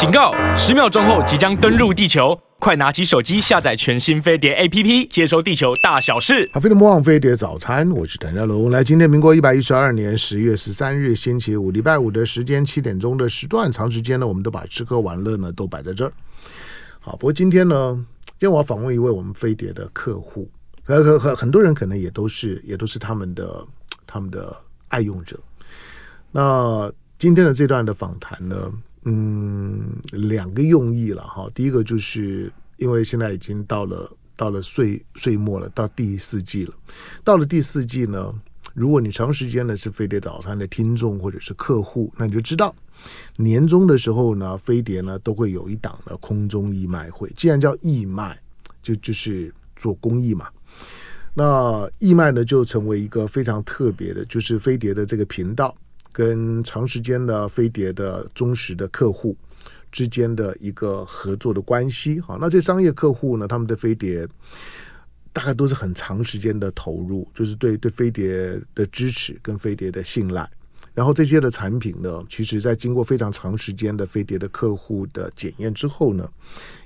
警告！十秒钟后即将登陆地球，快拿起手机下载全新飞碟 APP，接收地球大小事。好，飞碟魔网飞碟早餐，我是谭家龙。来，今天民国一百一十二年十月十三日星期五，礼拜五的时间七点钟的时段，长时间呢，我们都把吃喝玩乐呢都摆在这儿。好，不过今天呢，今天我要访问一位我们飞碟的客户，很很很多人可能也都是也都是他们的他们的爱用者。那今天的这段的访谈呢，嗯，两个用意了哈。第一个就是因为现在已经到了到了岁岁末了，到第四季了。到了第四季呢，如果你长时间的是飞碟早餐的听众或者是客户，那你就知道年终的时候呢，飞碟呢都会有一档的空中义卖会。既然叫义卖，就就是做公益嘛。那义卖呢就成为一个非常特别的，就是飞碟的这个频道。跟长时间的飞碟的忠实的客户之间的一个合作的关系，好，那这商业客户呢，他们的飞碟大概都是很长时间的投入，就是对对飞碟的支持跟飞碟的信赖。然后这些的产品呢，其实在经过非常长时间的飞碟的客户的检验之后呢，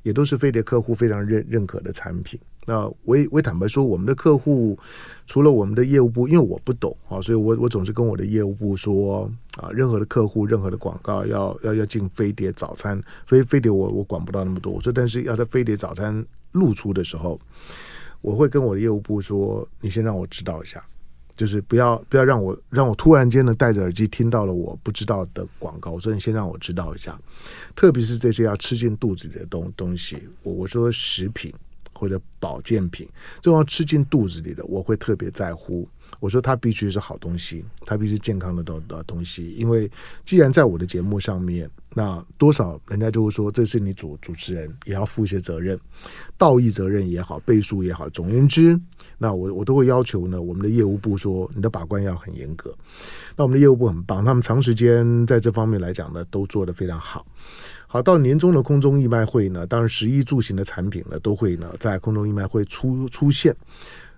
也都是飞碟客户非常认认可的产品。那我也我也坦白说，我们的客户除了我们的业务部，因为我不懂啊，所以我我总是跟我的业务部说啊，任何的客户、任何的广告要要要进飞碟早餐，飞飞碟我我管不到那么多。我说，但是要在飞碟早餐露出的时候，我会跟我的业务部说，你先让我知道一下。就是不要不要让我让我突然间呢戴着耳机听到了我不知道的广告，我说你先让我知道一下，特别是这些要吃进肚子里的东东西，我我说食品或者保健品，这种要吃进肚子里的，我会特别在乎。我说它必须是好东西，它必须健康的东的东西，因为既然在我的节目上面，那多少人家就会说这是你主主持人也要负一些责任，道义责任也好，背书也好，总而言之，那我我都会要求呢，我们的业务部说你的把关要很严格。那我们的业务部很棒，他们长时间在这方面来讲呢，都做得非常好。好，到年终的空中义卖会呢，当然食衣住行的产品呢，都会呢在空中义卖会出出现。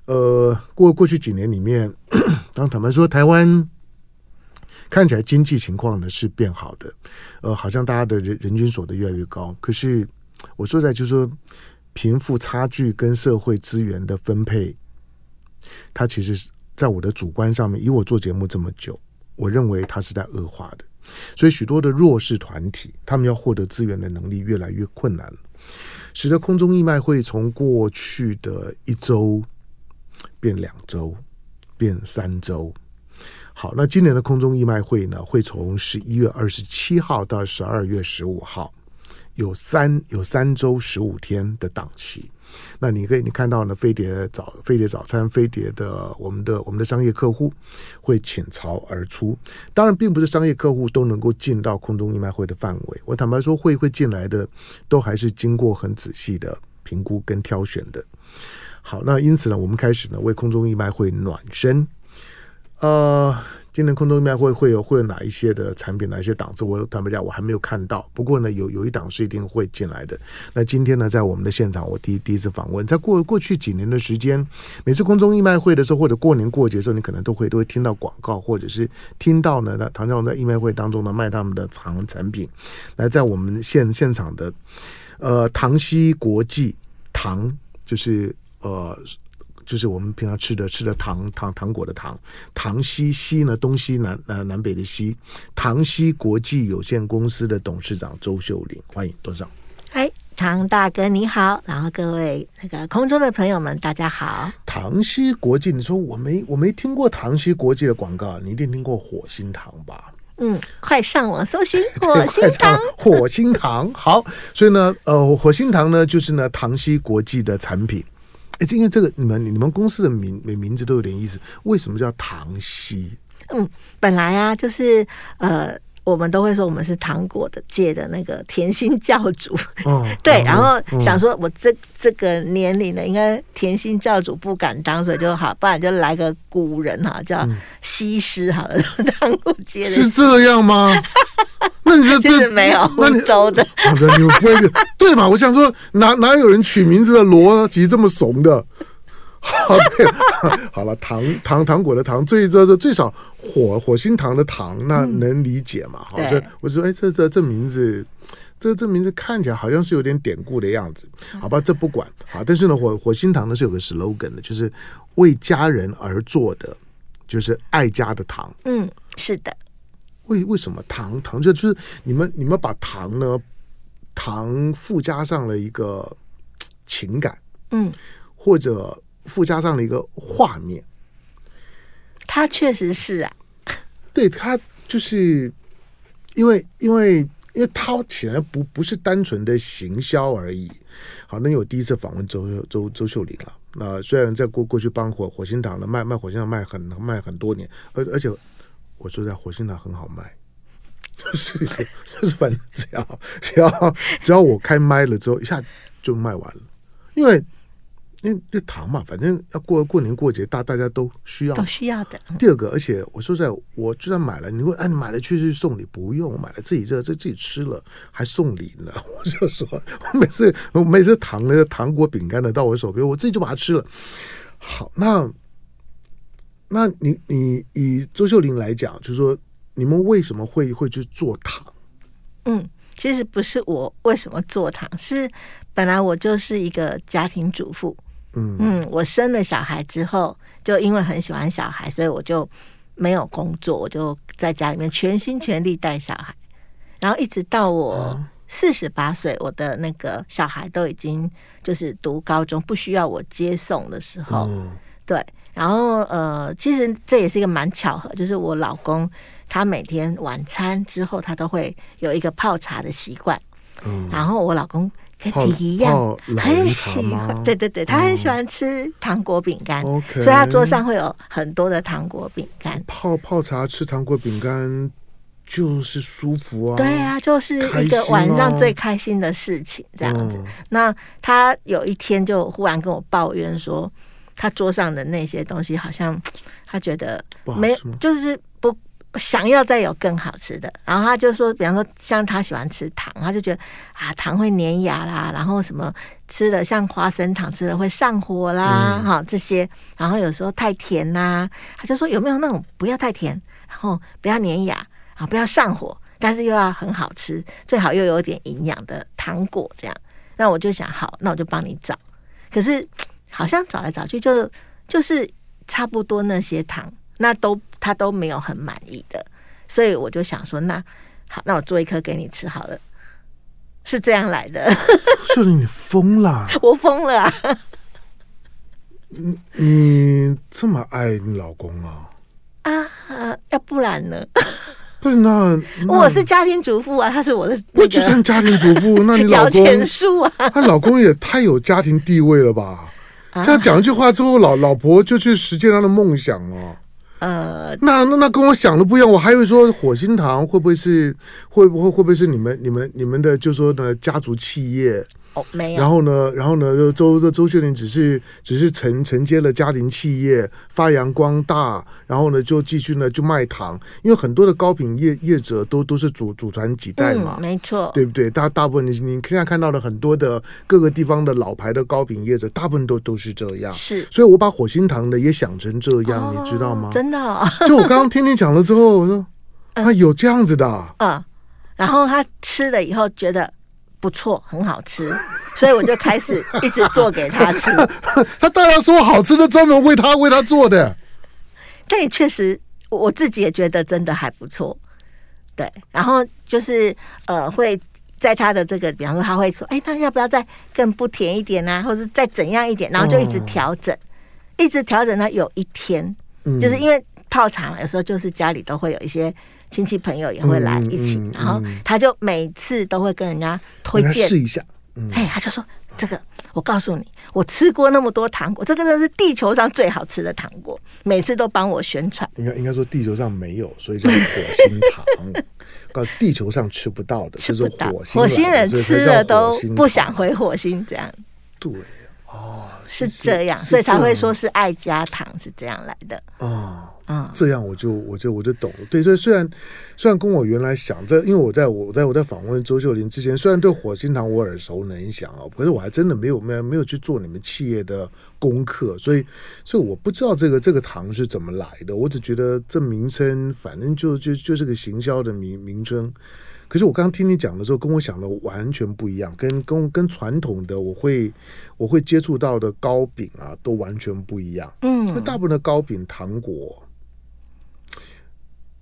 呃，过过去几年里面，当坦白说，台湾看起来经济情况呢是变好的，呃，好像大家的人人均所得越来越高。可是我说在就是说，贫富差距跟社会资源的分配，它其实是在我的主观上面，以我做节目这么久，我认为它是在恶化的。所以许多的弱势团体，他们要获得资源的能力越来越困难，使得空中义卖会从过去的一周。变两周，变三周。好，那今年的空中义卖会呢，会从十一月二十七号到十二月十五号，有三有三周十五天的档期。那你可以你看到呢，飞碟早飞碟早餐，飞碟的我们的我们的商业客户会倾巢而出。当然，并不是商业客户都能够进到空中义卖会的范围。我坦白说，会会进来的，都还是经过很仔细的评估跟挑选的。好，那因此呢，我们开始呢为空中义卖会暖身。呃，今年空中义卖会会有会有哪一些的产品，哪一些档次？我坦白讲，我还没有看到。不过呢，有有一档是一定会进来的。那今天呢，在我们的现场，我第一第一次访问，在过过去几年的时间，每次空中义卖会的时候，或者过年过节的时候，你可能都会都会听到广告，或者是听到呢，那唐家龙在义卖会当中呢卖他们的藏产品。来，在我们现现场的呃唐西国际唐就是。呃，就是我们平常吃的吃的糖糖糖果的糖，糖西西呢，东西南呃南北的西，唐西国际有限公司的董事长周秀玲，欢迎董事长。嗨，唐大哥你好，然后各位那个空中的朋友们大家好。唐西国际，你说我没我没听过唐西国际的广告，你一定听过火星糖吧？嗯，快上网搜寻火星糖，火星糖好，所以呢，呃，火星糖呢就是呢唐西国际的产品。哎，因为这个你们你们公司的名名字都有点意思，为什么叫唐西？嗯，本来啊，就是呃。我们都会说我们是糖果的界的那个甜心教主，哦、对，然后想说我这这个年龄呢，应该甜心教主不敢当，所以就好，不然就来个古人哈，叫西施好了，糖果界的是这样吗？那你说这没有那你州 的，你们不会对嘛？我想说哪哪有人取名字的逻辑这么怂的？好，对，好了，糖糖糖果的糖，最这这最少火火星糖的糖，那能理解嘛？好，这我说，哎，这这这名字这这名字看起来好像是有点典故的样子，好吧，这不管好，但是呢，火火星糖呢是有个 slogan 的，就是为家人而做的，就是爱家的糖。嗯，是的。为为什么糖糖就就是你们你们把糖呢糖附加上了一个情感，嗯，或者附加上了一个画面。它确实是啊，对，它就是因为因为因为它显然不不是单纯的行销而已。好，那我第一次访问周周周秀玲了。那虽然在过过去帮火火星糖的卖卖火星糖卖很卖很多年，而而且我说在火星糖很好卖，就是就是反正只要只要只要我开麦了之后，一下就卖完了，因为。因为这糖嘛，反正要过过年过节，大大家都需要，都需要的。第二个，而且我说在，我就算买了，你会哎，你买了去去送礼，不用，我买了自己这这自己吃了还送礼呢。我就说，我每次我每次糖那个糖果饼干的到我手边，我自己就把它吃了。好，那那你你以周秀玲来讲，就是说你们为什么会会去做糖？嗯，其实不是我为什么做糖，是本来我就是一个家庭主妇。嗯，我生了小孩之后，就因为很喜欢小孩，所以我就没有工作，我就在家里面全心全力带小孩，然后一直到我四十八岁，我的那个小孩都已经就是读高中，不需要我接送的时候，对，然后呃，其实这也是一个蛮巧合，就是我老公他每天晚餐之后，他都会有一个泡茶的习惯，然后我老公。跟你一样，很喜欢，对对对，他很喜欢吃糖果饼干，所以他桌上会有很多的糖果饼干。泡泡茶吃糖果饼干就是舒服啊，对啊，就是一个晚上最开心的事情，这样子。嗯、那他有一天就忽然跟我抱怨说，他桌上的那些东西好像 他觉得没，就是不。想要再有更好吃的，然后他就说，比方说像他喜欢吃糖，他就觉得啊糖会粘牙啦，然后什么吃了像花生糖吃了会上火啦，哈、嗯、这些，然后有时候太甜呐、啊，他就说有没有那种不要太甜，然后不要粘牙啊，不要上火，但是又要很好吃，最好又有点营养的糖果这样。那我就想好，那我就帮你找，可是好像找来找去就就是差不多那些糖。那都他都没有很满意的，所以我就想说，那好，那我做一颗给你吃好了，是这样来的。秀玲，你疯了！我疯了啊！你你这么爱你老公啊？啊，要不然呢？不是那，那我是家庭主妇啊，他是我的，我就算家庭主妇，那你老公啊，他老公也太有家庭地位了吧？这样讲一句话之后，老老婆就去实现他的梦想了。呃，那那那跟我想的不一样，我还以为说火星堂会不会是会不会会不会是你们你们你们的就说的家族企业？哦，没有。然后呢，然后呢，周周周秀玲只是只是承承接了家庭企业，发扬光大，然后呢就继续呢就卖糖，因为很多的糕品业业者都都是祖祖传几代嘛，嗯、没错，对不对？大大部分你你现在看到的很多的各个地方的老牌的糕品业者，大部分都都是这样。是，所以我把火星糖的也想成这样，哦、你知道吗？真的、哦，就我刚刚听你讲了之后，我说 啊，有这样子的、啊，嗯，然后他吃了以后觉得。不错，很好吃，所以我就开始一直做给他吃。他当然说好吃的，专门为他为他做的。但也确实，我自己也觉得真的还不错。对，然后就是呃，会在他的这个，比方说他会说：“哎，那要不要再更不甜一点啊？或者再怎样一点？”然后就一直调整，哦、一直调整到有一天，嗯、就是因为泡茶嘛，有时候就是家里都会有一些。亲戚朋友也会来一起，然后他就每次都会跟人家推荐试一下。嗯、嘿，他就说：“这个，我告诉你，我吃过那么多糖果，这个真的是地球上最好吃的糖果。”每次都帮我宣传。应该应该说地球上没有，所以叫火星糖。到地球上吃不到的，吃不到。火星，火星人吃了都不想回火星，这样。对，哦，是这样，所以才会说是爱家糖是这样来的。哦。嗯，这样我就我就我就懂了。对，所以虽然虽然跟我原来想这，因为我在我在我在访问周秀玲之前，虽然对火星糖我耳熟能详啊，可是我还真的没有没有没有去做你们企业的功课，所以所以我不知道这个这个糖是怎么来的。我只觉得这名称反正就就就是个行销的名名称。可是我刚刚听你讲的时候，跟我想的完全不一样，跟跟跟传统的我会我会接触到的糕饼啊，都完全不一样。嗯，那大部分的糕饼糖果，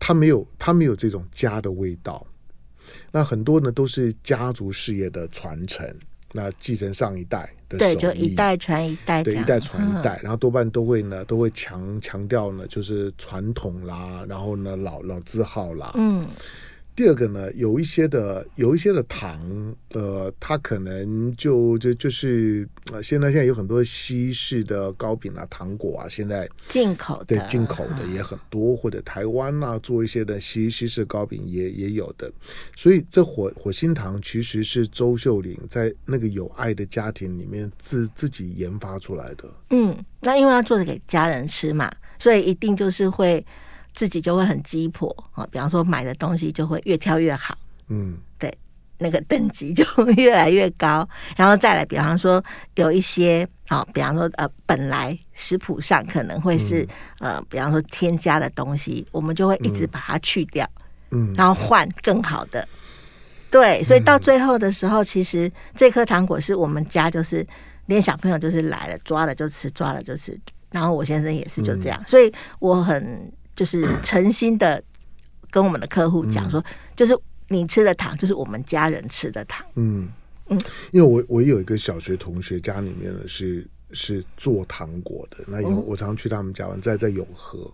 它没有它没有这种家的味道。那很多呢都是家族事业的传承，那继承上一代的手艺，对，就一代传一代，对，一代传一代，嗯、然后多半都会呢都会强强调呢，就是传统啦，然后呢老老字号啦，嗯。第二个呢，有一些的有一些的糖，呃，它可能就就就是呃，现在现在有很多西式的糕饼啊、糖果啊，现在进口的，对，进口的也很多，或者台湾啊做一些的西西式糕饼也也有的，所以这火火星糖其实是周秀玲在那个有爱的家庭里面自自己研发出来的。嗯，那因为要做的给家人吃嘛，所以一定就是会。自己就会很鸡婆啊，比方说买的东西就会越挑越好，嗯，对，那个等级就越来越高，然后再来，比方说有一些啊，比方说呃，本来食谱上可能会是呃，比方说添加的东西，我们就会一直把它去掉，嗯，然后换更好的，对，所以到最后的时候，其实这颗糖果是我们家就是连小朋友就是来了抓了就吃，抓了就吃，然后我先生也是就这样，所以我很。就是诚心的跟我们的客户讲说，就是你吃的糖，就是我们家人吃的糖。嗯。嗯，因为我我有一个小学同学，家里面呢是是做糖果的，那有我常常去他们家玩，在在永和，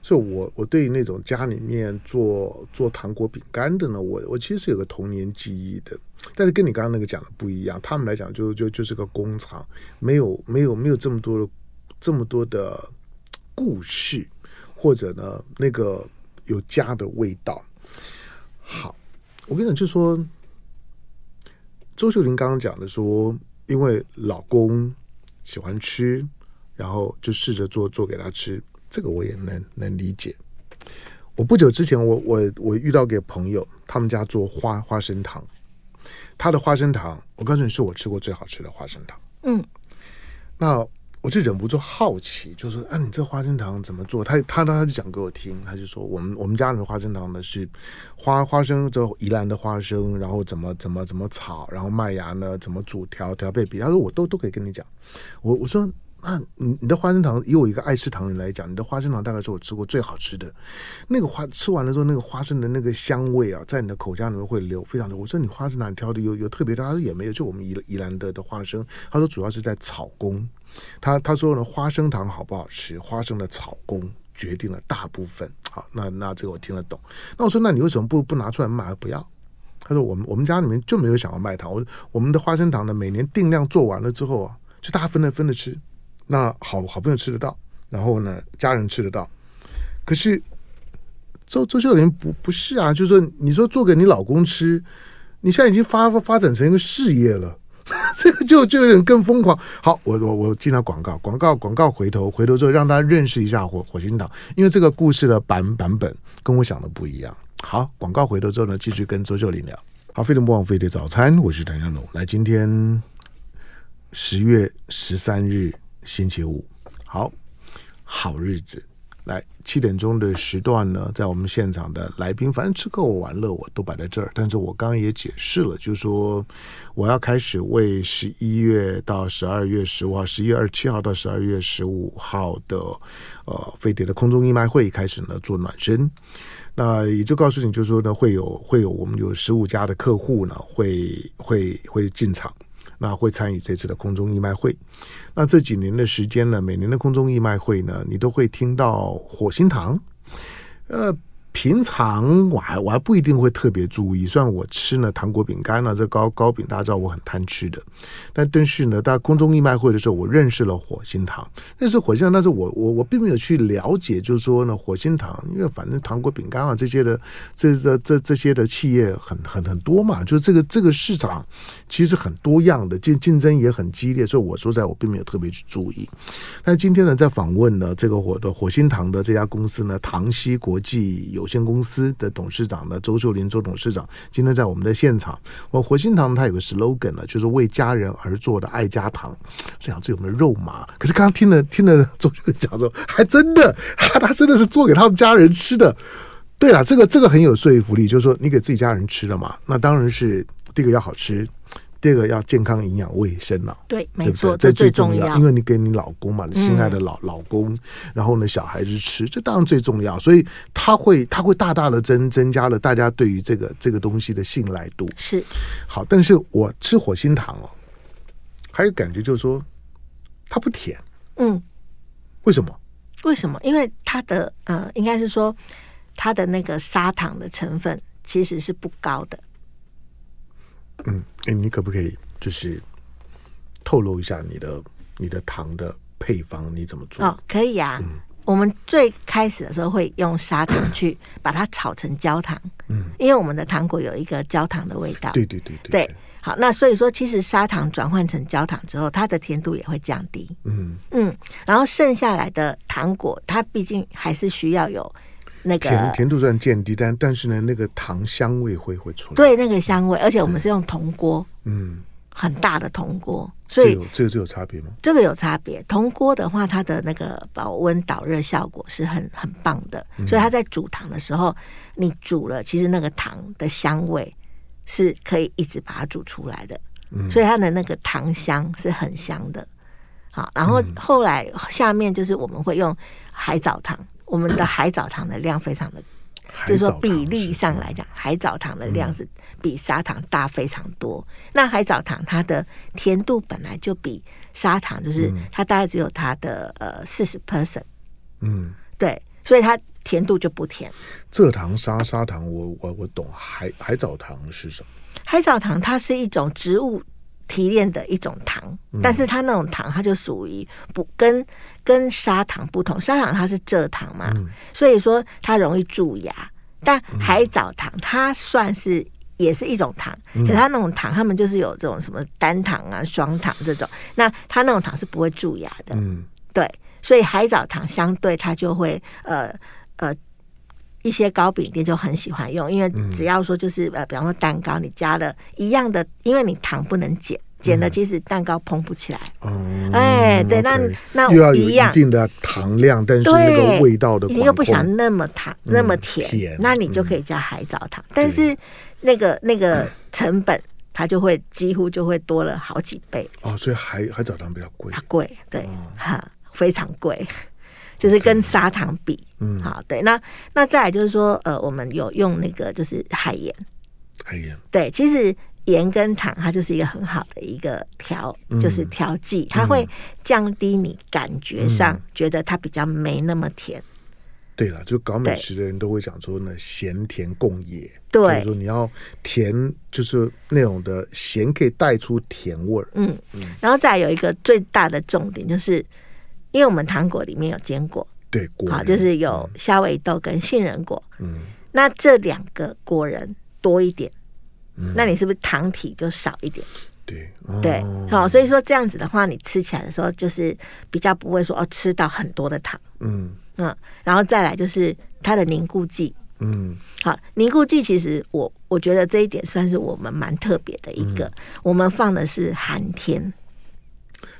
所以我我对于那种家里面做做糖果饼干的呢，我我其实是有个童年记忆的，但是跟你刚刚那个讲的不一样，他们来讲就就就是个工厂，没有没有没有这么多的这么多的故事。或者呢，那个有家的味道。好，我跟你讲，就说周秀玲刚刚讲的说，因为老公喜欢吃，然后就试着做做给他吃，这个我也能能理解。我不久之前我，我我我遇到个朋友，他们家做花花生糖，他的花生糖，我告诉你是我吃过最好吃的花生糖。嗯，那。我就忍不住好奇，就说：“啊，你这花生糖怎么做？”他他他就讲给我听，他就说：“我们我们家里的花生糖呢是花花生，这宜兰的花生，然后怎么怎么怎么炒，然后麦芽呢怎么煮调调配比。”他说：“我都都可以跟你讲。”我我说：“那你你的花生糖，以我一个爱吃糖人来讲，你的花生糖大概是我吃过最好吃的。那个花吃完了之后，那个花生的那个香味啊，在你的口腔里面会留非常的。我说你花生糖挑的有有特别的？他说也没有，就我们宜宜兰的的花生。他说主要是在炒工。”他他说呢，花生糖好不好吃，花生的炒工决定了大部分。好，那那这个我听得懂。那我说，那你为什么不不拿出来卖？不要。他说，我们我们家里面就没有想要卖糖。我我们的花生糖呢，每年定量做完了之后啊，就大家分着分着吃。那好好朋友吃得到，然后呢，家人吃得到。可是周周秀玲不不是啊，就是说你说做给你老公吃，你现在已经发发展成一个事业了。这个就就有点更疯狂。好，我我我进了广告，广告广告回头回头之后，让大家认识一下火火星岛，因为这个故事的版版本跟我想的不一样。好，广告回头之后呢，继续跟周秀玲聊。好，飞碟魔王飞碟早餐，我是谭向龙。来，今天十月十三日星期五，好好日子。来七点钟的时段呢，在我们现场的来宾，反正吃喝玩乐我都摆在这儿。但是我刚刚也解释了，就是说我要开始为十一月到十二月十五号，十一月二十七号到十二月十五号的呃飞碟的空中义卖会开始呢做暖身。那也就告诉你，就是说呢，会有会有我们有十五家的客户呢会会会进场。那会参与这次的空中义卖会。那这几年的时间呢，每年的空中义卖会呢，你都会听到火星糖，呃。平常我还我还不一定会特别注意，虽然我吃呢糖果饼干呢，这糕糕饼大家知道我很贪吃的，但但是呢，在空中义卖会的时候，我认识了火星糖，认识火星糖，但是我我我并没有去了解，就是说呢，火星糖，因为反正糖果饼干啊这些的，这这这这些的企业很很很多嘛，就是这个这个市场其实很多样的，竞竞争也很激烈，所以我说在我并没有特别去注意。但今天呢，在访问呢这个火的火星糖的这家公司呢，唐西国际有。有限公司的董事长呢，周秀玲周董事长今天在我们的现场。我火星糖它有个 slogan 呢，就是为家人而做的爱家糖。这样子有没有肉麻？可是刚刚听了听了周秀玲讲说，还真的，他 他真的是做给他们家人吃的。对了，这个这个很有说服力，就是说你给自己家人吃了嘛，那当然是第一个要好吃。这个要健康、营养、卫生了，对，没错，这最重要。因为你给你老公嘛，你心爱的老、嗯、老公，然后呢，小孩子吃，这当然最重要。所以他会，他会大大的增增加了大家对于这个这个东西的信赖度。是好，但是我吃火星糖哦，还有感觉就是说它不甜。嗯，为什么？为什么？因为它的呃，应该是说它的那个砂糖的成分其实是不高的。嗯，哎，你可不可以就是透露一下你的你的糖的配方？你怎么做？哦，可以啊。嗯，我们最开始的时候会用砂糖去 把它炒成焦糖。嗯，因为我们的糖果有一个焦糖的味道。对对对对。对，好，那所以说，其实砂糖转换成焦糖之后，它的甜度也会降低。嗯嗯，然后剩下来的糖果，它毕竟还是需要有。那个甜甜度虽然渐低，但但是呢，那个糖香味会会出来。对，那个香味，而且我们是用铜锅，嗯，很大的铜锅，所以这个这个有差别吗？这个有差别。铜锅的话，它的那个保温导热效果是很很棒的，嗯，所以它在煮糖的时候，你煮了，其实那个糖的香味是可以一直把它煮出来的，嗯，所以它的那个糖香是很香的。好，然后后来下面就是我们会用海藻糖。我们的海藻糖的量非常的，就是说比例上来讲，海藻糖的量是比砂糖大非常多。那海藻糖它的甜度本来就比砂糖，就是它大概只有它的呃四十 percent，嗯，对，所以它甜度就不甜。蔗糖、砂砂糖，我我我懂。海海藻糖是什么？海藻糖它是一种植物。提炼的一种糖，但是它那种糖，它就属于不跟跟砂糖不同。砂糖它是蔗糖嘛，嗯、所以说它容易蛀牙。但海藻糖它算是也是一种糖，嗯、可是它那种糖，它们就是有这种什么单糖啊、双糖这种。那它那种糖是不会蛀牙的，嗯，对。所以海藻糖相对它就会呃呃一些糕饼店就很喜欢用，因为只要说就是呃，比方说蛋糕，你加了一样的，因为你糖不能减。减了，其实蛋糕膨不起来。哦，哎，对，那那又要有一定的糖量，但是那个味道的，你又不想那么糖那么甜，那你就可以加海藻糖。但是那个那个成本，它就会几乎就会多了好几倍。哦，所以海海藻糖比较贵。贵，对，哈，非常贵，就是跟砂糖比，嗯，好，对。那那再来就是说，呃，我们有用那个就是海盐，海盐，对，其实。盐跟糖，它就是一个很好的一个调，就是调剂，它会降低你感觉上觉得它比较没那么甜。对了，就搞美食的人都会讲说呢，咸甜共冶。对，就是说你要甜，就是那种的咸可以带出甜味儿。嗯嗯，然后再有一个最大的重点，就是因为我们糖果里面有坚果，对，果好，就是有虾尾豆跟杏仁果。嗯，那这两个果仁多一点。那你是不是糖体就少一点？对，对，好，所以说这样子的话，你吃起来的时候就是比较不会说哦，吃到很多的糖。嗯嗯，然后再来就是它的凝固剂。嗯，好，凝固剂其实我我觉得这一点算是我们蛮特别的一个，我们放的是寒天。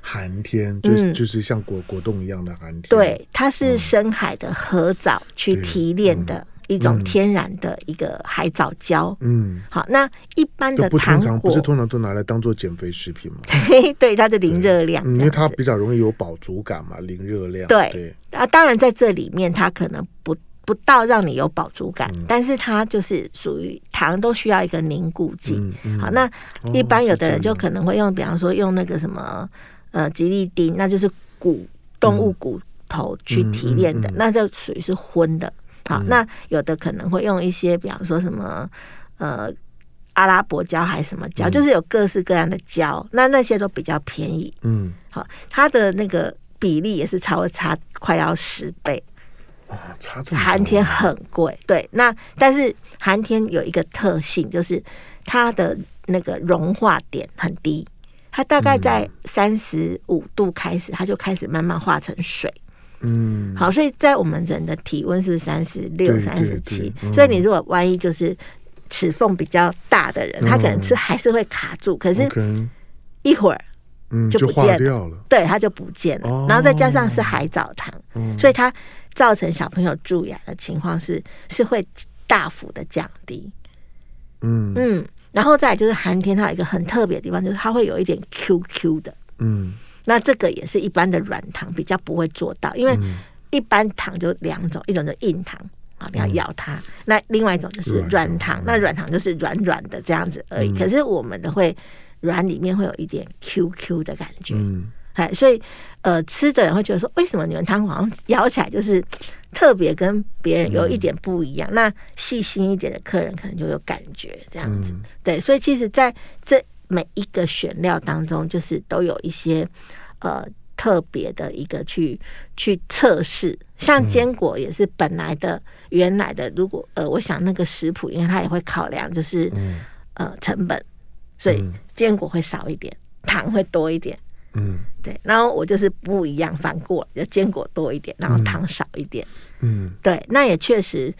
寒天就是就是像果果冻一样的寒天。对，它是深海的河藻去提炼的。一种天然的一个海藻胶，嗯，好，那一般的糖果不是通常都拿来当做减肥食品吗？对，它的零热量，因为它比较容易有饱足感嘛，零热量。对，对。啊，当然在这里面它可能不不到让你有饱足感，嗯、但是它就是属于糖都需要一个凝固剂。嗯嗯、好，那一般有的人就可能会用，哦、比方说用那个什么呃吉利丁，那就是骨动物骨头去提炼的，嗯嗯嗯、那就属于是荤的。好，那有的可能会用一些，比方说什么呃阿拉伯胶还是什么胶，嗯、就是有各式各样的胶，那那些都比较便宜。嗯，好，它的那个比例也是差差快要十倍。哦，差这么。寒天很贵，对。那但是寒天有一个特性，就是它的那个融化点很低，它大概在三十五度开始，它就开始慢慢化成水。嗯，好，所以在我们人的体温是不是三十六、三十七？所以你如果万一就是齿缝比较大的人，嗯、他可能吃还是会卡住，可是一会儿嗯就不见了，嗯、对，它就不见了。哦、然后再加上是海藻糖，嗯、所以它造成小朋友蛀牙的情况是是会大幅的降低。嗯。嗯，然后再来就是寒天，它有一个很特别的地方，就是它会有一点 QQ 的。嗯，那这个也是一般的软糖比较不会做到，因为一般糖就两种，一种就硬糖啊，你要咬它；那另外一种就是软糖，那软糖就是软软的这样子而已。可是我们的会软里面会有一点 QQ 的感觉。嗯，哎，所以呃，吃的人会觉得说，为什么你们糖果好像咬起来就是特别跟别人有一点不一样？那细心一点的客人可能就有感觉这样子。对，所以其实在这。每一个选料当中，就是都有一些呃特别的一个去去测试，像坚果也是本来的原来的，如果呃，我想那个食谱，因为它也会考量就是呃成本，所以坚果会少一点，糖会多一点，嗯，对，然后我就是不一样，反过来就坚果多一点，然后糖少一点，嗯，对，那也确实，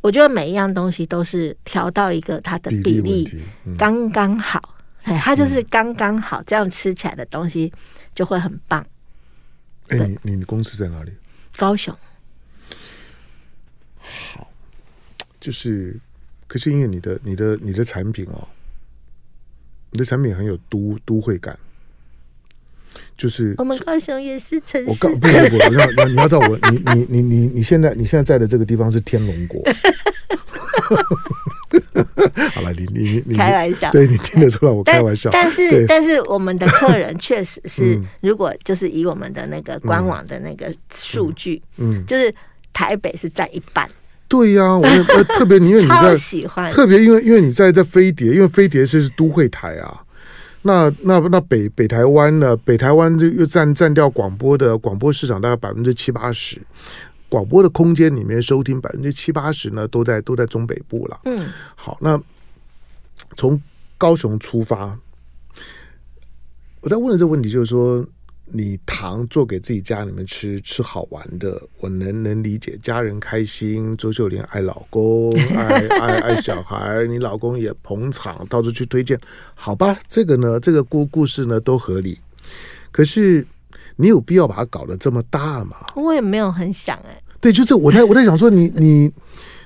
我觉得每一样东西都是调到一个它的比例刚刚好。哎，它就是刚刚好，这样吃起来的东西就会很棒。哎、欸，你你公司在哪里？高雄。好，就是，可是因为你的你的你的产品哦，你的产品很有都都会感，就是我们高雄也是城市。我告不不不，你要你要知道我，你你你你你现在你现在在的这个地方是天龙国。好了，你你你开玩笑，对你听得出来我开玩笑。但是但是我们的客人 确实是，如果就是以我们的那个官网的那个数据，嗯，就是台北是占一半。对呀，我 特别因为你在喜欢，特别因为因为你在在飞碟，因为飞碟是是都会台啊。那那那北北台湾呢？北台湾就又占占掉广播的广播市场大概百分之七八十。广播的空间里面收听百分之七八十呢，都在都在中北部了。嗯，好，那从高雄出发，我在问的这个问题就是说，你糖做给自己家里面吃，吃好玩的，我能能理解，家人开心，周秀莲爱老公，爱 爱爱小孩，你老公也捧场，到处去推荐，好吧，这个呢，这个故故事呢都合理，可是。你有必要把它搞得这么大吗？我也没有很想哎、欸。对，就是我在我在想说你，你你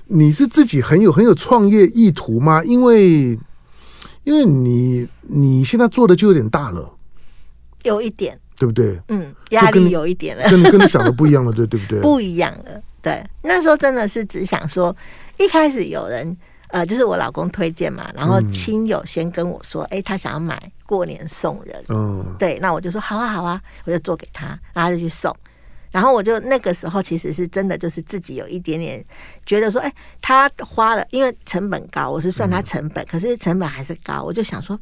你是自己很有很有创业意图吗？因为因为你你现在做的就有点大了，有一点，对不对？嗯，压力有一点了，跟你跟你想的不一样了，对对不对？不一样了，对。那时候真的是只想说，一开始有人。呃，就是我老公推荐嘛，然后亲友先跟我说，哎、嗯欸，他想要买过年送人，嗯，对，那我就说好啊好啊，我就做给他，然后就去送，然后我就那个时候其实是真的就是自己有一点点觉得说，哎、欸，他花了，因为成本高，我是算他成本，嗯、可是成本还是高，我就想说，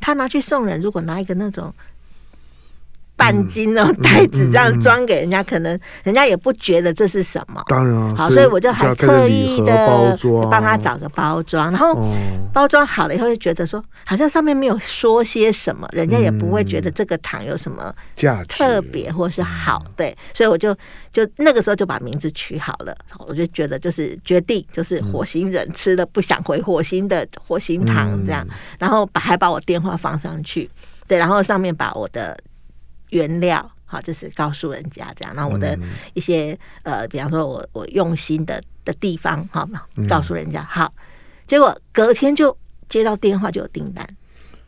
他拿去送人，如果拿一个那种。半斤哦，袋子这样装给人家，可能人家也不觉得这是什么。当然，好，所以我就还特意的帮他找个包装，然后包装好了以后，就觉得说好像上面没有说些什么，人家也不会觉得这个糖有什么价值特别或是好。对，所以我就就那个时候就把名字取好了，我就觉得就是决定就是火星人吃了不想回火星的火星糖这样，然后把还把我电话放上去，对，然后上面把我的。原料好，就是告诉人家这样。然后我的一些、嗯、呃，比方说我我用心的的地方，好嘛，告诉人家好。结果隔天就接到电话，就有订单。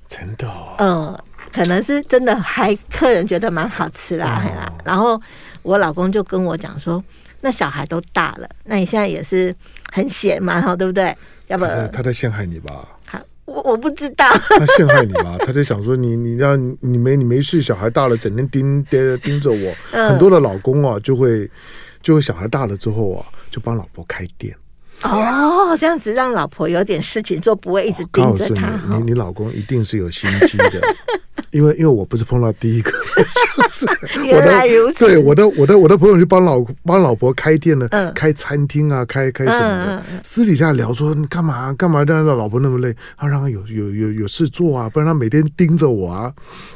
真的、哦？嗯，可能是真的，还客人觉得蛮好吃啦，哦、然后我老公就跟我讲说，那小孩都大了，那你现在也是很闲嘛，哈，对不对？要不他在陷害你吧？我我不知道，他陷害你吧？他就想说你你让你没你没事，小孩大了整天盯盯盯着我。嗯、很多的老公啊，就会就会小孩大了之后啊，就帮老婆开店。哦，这样子让老婆有点事情做，不会一直盯着他。你你老公一定是有心机的。因为因为我不是碰到第一个，就是 我的对我的我的我的朋友去帮老帮老婆开店呢，开餐厅啊，开开什么的，私底下聊说你干嘛干嘛让老婆那么累，他让他有有有有事做啊，不然他每天盯着我啊，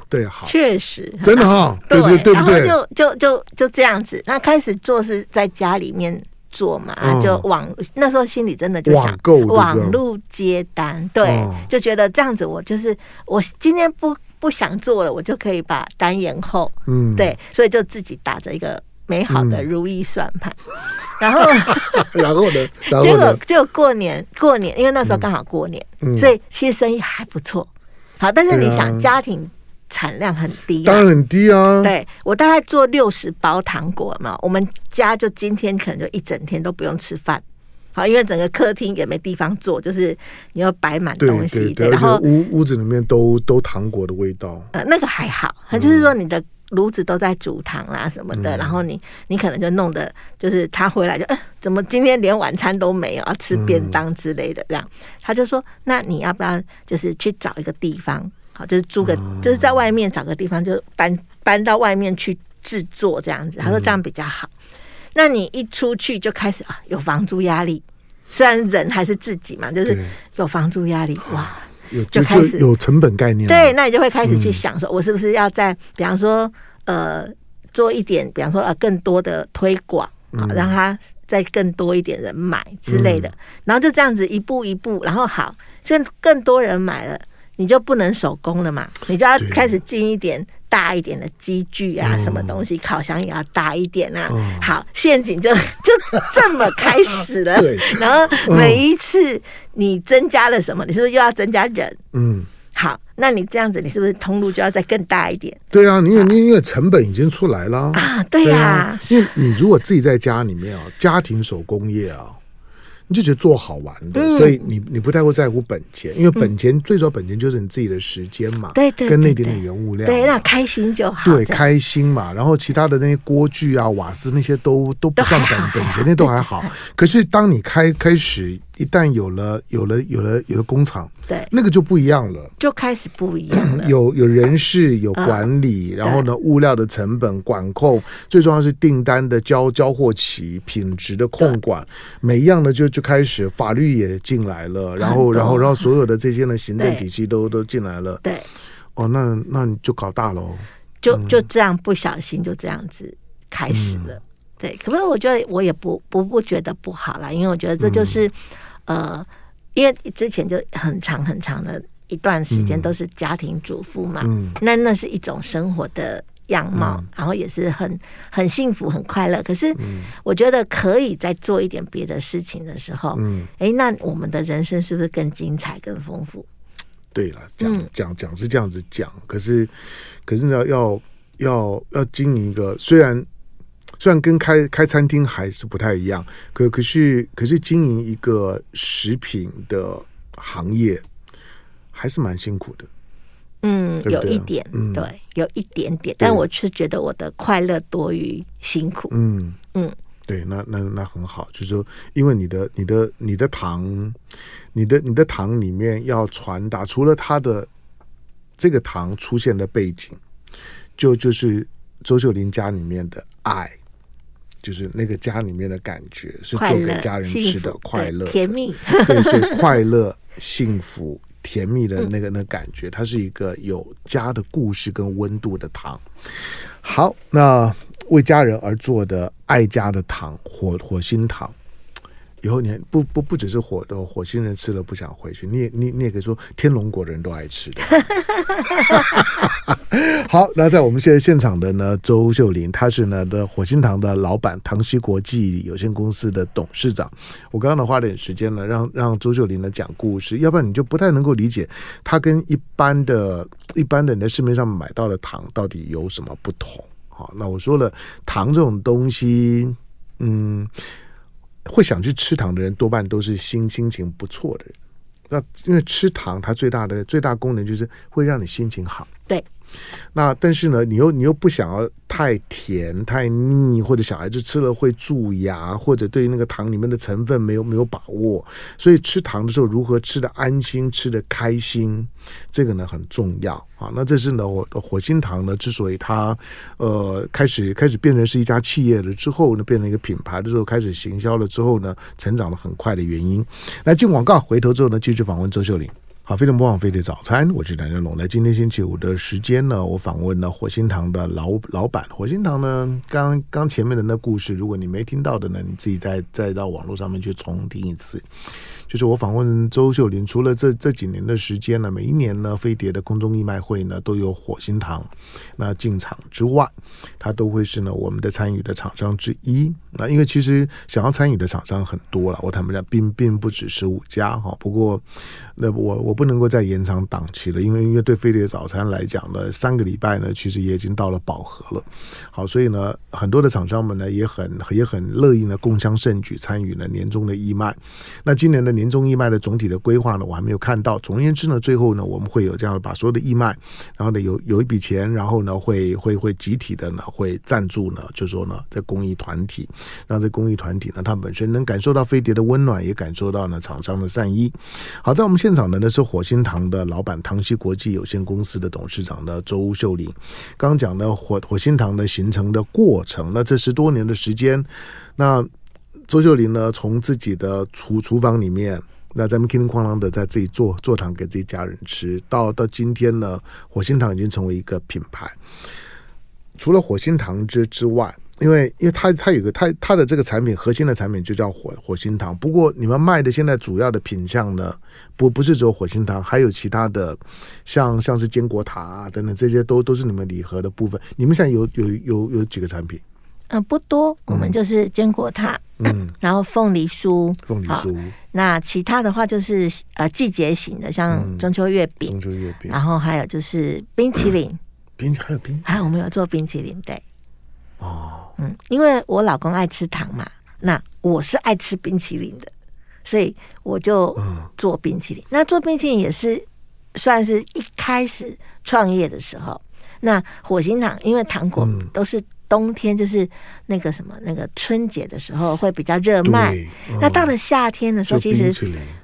对，好，确实。真的哈，对对对不对？就就就就这样子，那开始做是在家里面做嘛，就网那时候心里真的就想网络接单，对，就觉得这样子我就是我今天不。不想做了，我就可以把单延后。嗯，对，所以就自己打着一个美好的如意算盘。嗯、然后，然后呢？结果就过年，过年，因为那时候刚好过年，嗯、所以其实生意还不错。好，但是你想，家庭产量很低，当然很低啊。对，我大概做六十包糖果嘛，我们家就今天可能就一整天都不用吃饭。好，因为整个客厅也没地方坐，就是你要摆满东西，对对对，然后屋屋子里面都都糖果的味道。呃，那个还好，它就是说你的炉子都在煮糖啦什么的，嗯、然后你你可能就弄得就是他回来就，呃，怎么今天连晚餐都没有，要吃便当之类的这样，他就说，那你要不要就是去找一个地方，好，就是租个，嗯、就是在外面找个地方，就搬搬到外面去制作这样子。他说这样比较好。那你一出去就开始啊，有房租压力。虽然人还是自己嘛，就是有房租压力哇，有就开始有成本概念。对，那你就会开始去想说，我是不是要在，比方说呃，做一点，比方说呃，更多的推广啊，让他再更多一点人买之类的。然后就这样子一步一步，然后好，就更多人买了，你就不能手工了嘛，你就要开始进一点。大一点的机具啊，什么东西？嗯、烤箱也要大一点啊。嗯、好，陷阱就 就这么开始了。对，然后每一次你增加了什么，你是不是又要增加人？嗯，好，那你这样子，你是不是通路就要再更大一点？对啊，你因为因为成本已经出来了啊。对呀、啊，因为你如果自己在家里面啊，家庭手工业啊。你就觉得做好玩的，嗯、所以你你不太会在乎本钱，因为本钱、嗯、最主要本钱就是你自己的时间嘛，对对，跟那点点原物料，对，那开心就好，对，开心嘛。然后其他的那些锅具啊、瓦斯那些都都不算本本钱，那都还好。可是当你开开始。一旦有了有了有了有了工厂，对，那个就不一样了，就开始不一样了。有有人事，有管理，然后呢，物料的成本管控，最重要是订单的交交货期、品质的控管，每一样呢就就开始法律也进来了，然后然后然后所有的这些呢行政体系都都进来了。对，哦，那那你就搞大喽，就就这样不小心就这样子开始了。对，可是我觉得我也不不不觉得不好啦，因为我觉得这就是。呃，因为之前就很长很长的一段时间都是家庭主妇嘛，嗯，那那是一种生活的样貌，嗯、然后也是很很幸福很快乐。可是我觉得可以再做一点别的事情的时候，嗯，哎，那我们的人生是不是更精彩、更丰富？对了，讲讲讲是这样子讲，可是可是呢，要要要经营一个虽然。虽然跟开开餐厅还是不太一样，可可是可是经营一个食品的行业还是蛮辛苦的。嗯，对对有一点，嗯、对，有一点点，但我是觉得我的快乐多于辛苦。嗯嗯，嗯对，那那那很好，就是说，因为你的你的你的糖，你的你的糖里面要传达，除了它的这个糖出现的背景，就就是周秀玲家里面的爱。就是那个家里面的感觉是做给家人吃的快乐，甜蜜，对，所以快乐、幸福、甜蜜的那个那感觉，它是一个有家的故事跟温度的糖。好，那为家人而做的爱家的糖，火火星糖。以后你不不不只是火的火星人吃了不想回去，你也你你也可以说天龙国人都爱吃的。好，那在我们现在现场的呢，周秀玲，她是呢的火星糖的老板，唐西国际有限公司的董事长。我刚刚呢花点时间呢，让让周秀玲呢讲故事，要不然你就不太能够理解她跟一般的一般的你在市面上买到的糖到底有什么不同。好，那我说了，糖这种东西，嗯。会想去吃糖的人，多半都是心心情不错的人。那因为吃糖，它最大的最大功能就是会让你心情好。对。那但是呢，你又你又不想要太甜太腻，或者小孩子吃了会蛀牙，或者对那个糖里面的成分没有没有把握，所以吃糖的时候如何吃得安心、吃得开心，这个呢很重要啊。那这是呢，我火星糖呢之所以它呃开始开始变成是一家企业了之后呢，变成一个品牌的时候，开始行销了之后呢，成长得很快的原因。来进广告，回头之后呢，继续访问周秀玲。好，飞碟播放飞的早餐，我是梁家龙。来，今天星期五的时间呢，我访问了火星堂的老老板。火星堂呢，刚刚前面的那故事，如果你没听到的呢，你自己再再到网络上面去重听一次。就是我访问周秀玲，除了这这几年的时间呢，每一年呢，飞碟的空中义卖会呢都有火星堂那进场之外，它都会是呢我们的参与的厂商之一。那因为其实想要参与的厂商很多了，我坦白讲，并并不止十五家哈。不过那我我不能够再延长档期了，因为因为对飞碟早餐来讲呢，三个礼拜呢其实也已经到了饱和了。好，所以呢，很多的厂商们呢也很也很乐意呢共襄盛举参与呢年终的义卖。那今年的年终义卖的总体的规划呢，我还没有看到。总而言之呢，最后呢，我们会有这样把所有的义卖，然后呢有有一笔钱，然后呢会会会集体的呢会赞助呢，就说呢在公益团体，让这公益团体呢，它本身能感受到飞碟的温暖，也感受到呢厂商的善意。好，在我们现场的呢是火星堂的老板唐曦国际有限公司的董事长呢周秀玲。刚刚讲的火火星堂的形成的过程，那这十多年的时间，那。周秀玲呢，从自己的厨厨房里面，那咱们叮叮哐啷的在自己做做糖给自己家人吃，到到今天呢，火星糖已经成为一个品牌。除了火星糖之之外，因为因为它它有个它它的这个产品核心的产品就叫火火星糖。不过你们卖的现在主要的品项呢，不不是只有火星糖，还有其他的像像是坚果塔啊等等这些都都是你们礼盒的部分。你们现在有有有有几个产品？嗯、呃，不多，我们就是坚果塔，嗯，然后凤梨酥，凤梨酥。那其他的话就是呃季节型的，像中秋月饼，中秋月饼。然后还有就是冰淇淋，冰还有冰，还有我们有做冰淇淋，对。哦，嗯，因为我老公爱吃糖嘛，那我是爱吃冰淇淋的，所以我就做冰淇淋。那做冰淇淋也是算是一开始创业的时候，那火星糖因为糖果都是。冬天就是那个什么，那个春节的时候会比较热卖。嗯、那到了夏天的时候，其实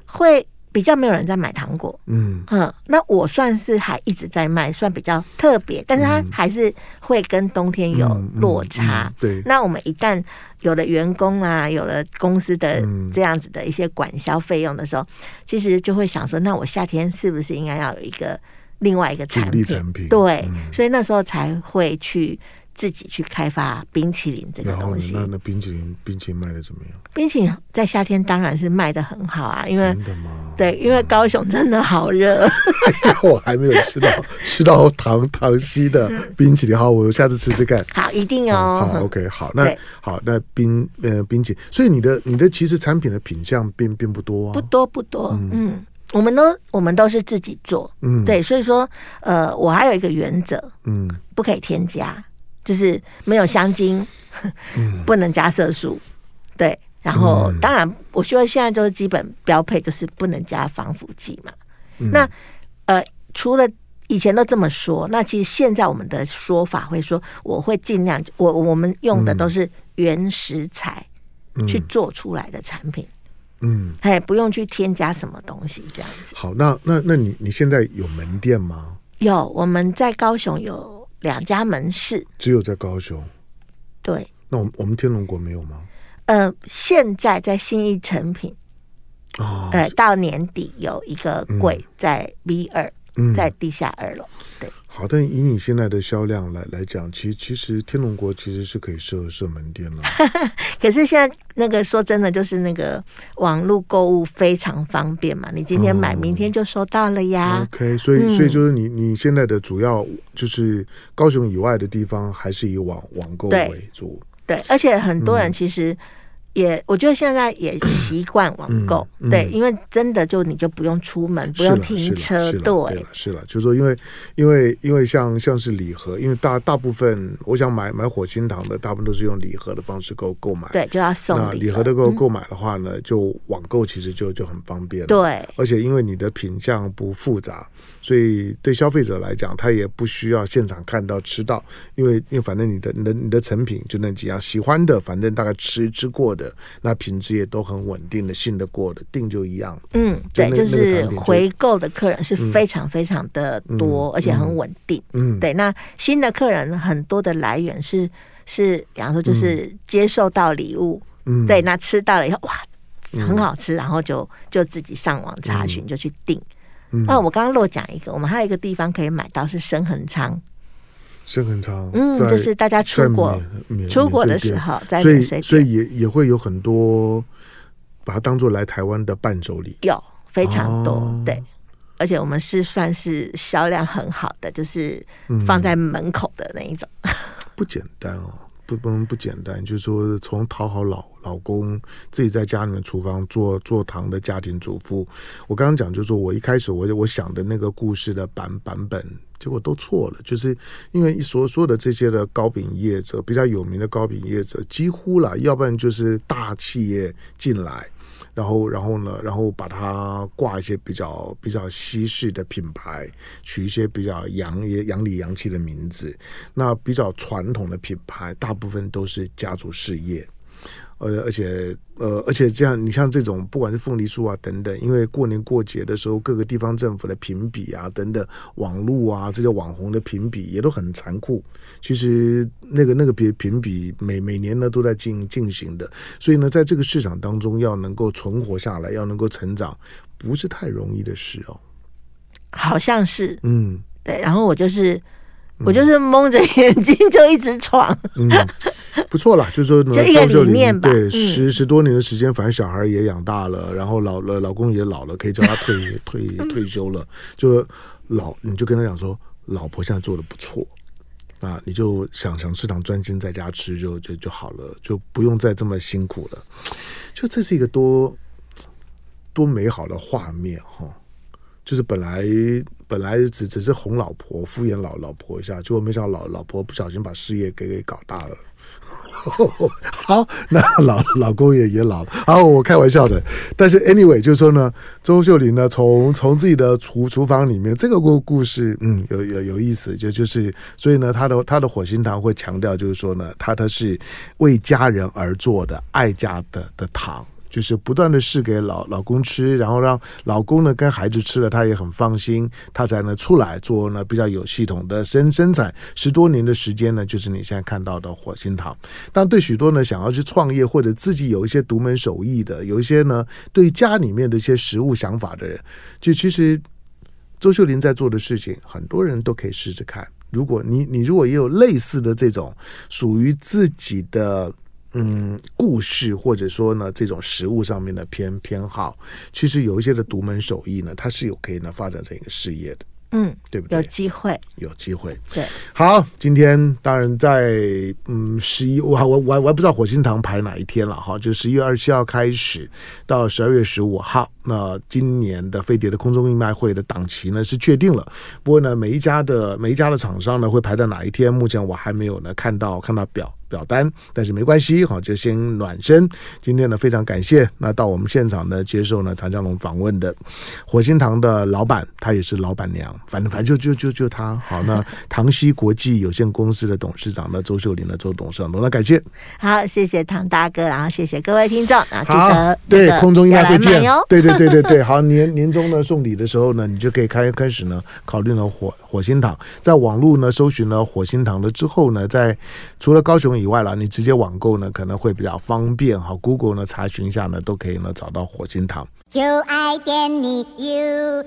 会比较没有人在买糖果。嗯嗯，那我算是还一直在卖，算比较特别，但是它还是会跟冬天有落差。嗯嗯嗯、对，那我们一旦有了员工啊，有了公司的这样子的一些管销费用的时候，其实就会想说，那我夏天是不是应该要有一个另外一个产品？产品对，嗯、所以那时候才会去。自己去开发冰淇淋这个东西，那那冰淇淋冰淇淋卖的怎么样？冰淇淋在夏天当然是卖的很好啊，因为真的吗？对，因为高雄真的好热。我还没有吃到 吃到糖糖稀的冰淇淋，好，我下次吃这个。好，一定哦。好，OK，好，那好，那冰呃冰淇淋，所以你的你的其实产品的品相并并不多啊，不多不多，嗯，我们都我们都是自己做，嗯，对，所以说呃，我还有一个原则，嗯，不可以添加。就是没有香精，不能加色素，对。然后当然，我觉得现在就是基本标配，就是不能加防腐剂嘛。那呃，除了以前都这么说，那其实现在我们的说法会说，我会尽量，我我们用的都是原食材去做出来的产品，嗯，哎，不用去添加什么东西这样子。好，那那那你你现在有门店吗？有，我们在高雄有。两家门市，只有在高雄。对，那我们我们天龙国没有吗？呃，现在在新义成品，哦，呃，到年底有一个柜在 V 二，嗯，在地下二楼，对。好，但以你现在的销量来来讲，其实其实天龙国其实是可以设设门店了。可是现在那个说真的，就是那个网络购物非常方便嘛，你今天买，明天就收到了呀。哦、OK，所以、嗯、所以就是你你现在的主要就是高雄以外的地方，还是以网网购为主。对，而且很多人其实、嗯。也，我觉得现在也习惯网购，嗯嗯、对，因为真的就你就不用出门，不用停车，对，对了，是了，就是说，因为因为因为像像是礼盒，因为大大部分我想买买火星糖的，大部分都是用礼盒的方式购购买，对，就要送礼。那礼盒的购购买的话呢，嗯、就网购其实就就很方便，对，而且因为你的品相不复杂，所以对消费者来讲，他也不需要现场看到吃到，因为因为反正你的你的你的成品就那几样，喜欢的反正大概吃吃过的。那品质也都很稳定的，信得过的，定就一样。嗯，对，就是回购的客人是非常非常的多，而且很稳定。嗯，对，那新的客人很多的来源是是，比方说就是接受到礼物，嗯，对，那吃到了以后哇，很好吃，然后就就自己上网查询就去订。那我刚刚漏讲一个，我们还有一个地方可以买到是生恒昌。升恒昌，嗯，就是大家出国出国的时候，在所以所以也也会有很多把它当做来台湾的伴手礼，有非常多，哦、对，而且我们是算是销量很好的，就是放在门口的那一种，嗯、不简单哦。不不能不简单，就是说从讨好老老公，自己在家里面厨房做做糖的家庭主妇。我刚刚讲，就是说我一开始我我想的那个故事的版版本，结果都错了，就是因为所所有的这些的糕饼业者，比较有名的糕饼业者，几乎啦，要不然就是大企业进来。然后，然后呢？然后把它挂一些比较比较西式的品牌，取一些比较洋也洋里洋气的名字。那比较传统的品牌，大部分都是家族事业。呃，而且，呃，而且这样，你像这种，不管是凤梨酥啊等等，因为过年过节的时候，各个地方政府的评比啊等等，网络啊这些网红的评比也都很残酷。其实那个那个别评比每每年呢都在进进行的，所以呢，在这个市场当中要能够存活下来，要能够成长，不是太容易的事哦。好像是，嗯，对。然后我就是。我就是蒙着眼睛就一直闯，嗯，不错啦，就是说呢，就一个理念吧，对，十十多年的时间，反正小孩也养大了，然后老了，老公也老了，可以叫他退 退退休了，就老你就跟他讲说，老婆现在做的不错啊，你就想想吃糖专心在家吃就就就好了，就不用再这么辛苦了，就这是一个多多美好的画面哈。就是本来本来只只是哄老婆敷衍老老婆一下，结果没想到老老婆不小心把事业给给搞大了。好，那老老公也也老了。好，我开玩笑的。但是 anyway，就是说呢，周秀玲呢，从从自己的厨厨房里面这个故故事，嗯，有有有意思，就就是所以呢，他的他的火星糖会强调，就是说呢，他他是为家人而做的爱家的的糖。就是不断的试给老老公吃，然后让老公呢跟孩子吃了，他也很放心，他才能出来做呢比较有系统的生生产。十多年的时间呢，就是你现在看到的火心糖。但对许多呢想要去创业或者自己有一些独门手艺的，有一些呢对家里面的一些食物想法的人，就其实周秀玲在做的事情，很多人都可以试着看。如果你你如果也有类似的这种属于自己的。嗯，故事或者说呢，这种食物上面的偏偏好，其实有一些的独门手艺呢，它是有可以呢发展成一个事业的。嗯，对不对？有机会，有机会。对，好，今天当然在嗯十一，我我我我还不知道火星堂排哪一天了哈，就十一月二十七号开始到十二月十五号，那今年的飞碟的空中义卖会的档期呢是确定了，不过呢每一家的每一家的厂商呢会排在哪一天，目前我还没有呢看到看到表。表单，但是没关系，好，就先暖身。今天呢，非常感谢那到我们现场呢接受呢唐江龙访问的火星堂的老板，他也是老板娘，反正反正就就就就他。好，那唐西国际有限公司的董事长呢周秀玲呢周董事长，那感谢。好，谢谢唐大哥，然后谢谢各位听众，啊，记得对空中音乐会见哟。对对对对对，好，年 年终呢送礼的时候呢，你就可以开开始呢考虑呢火火星堂在网络呢搜寻了火星堂了之后呢，在除了高雄以外了，你直接网购呢可能会比较方便哈。Google 呢查询一下呢，都可以呢找到火星堂。就爱点你 UFO。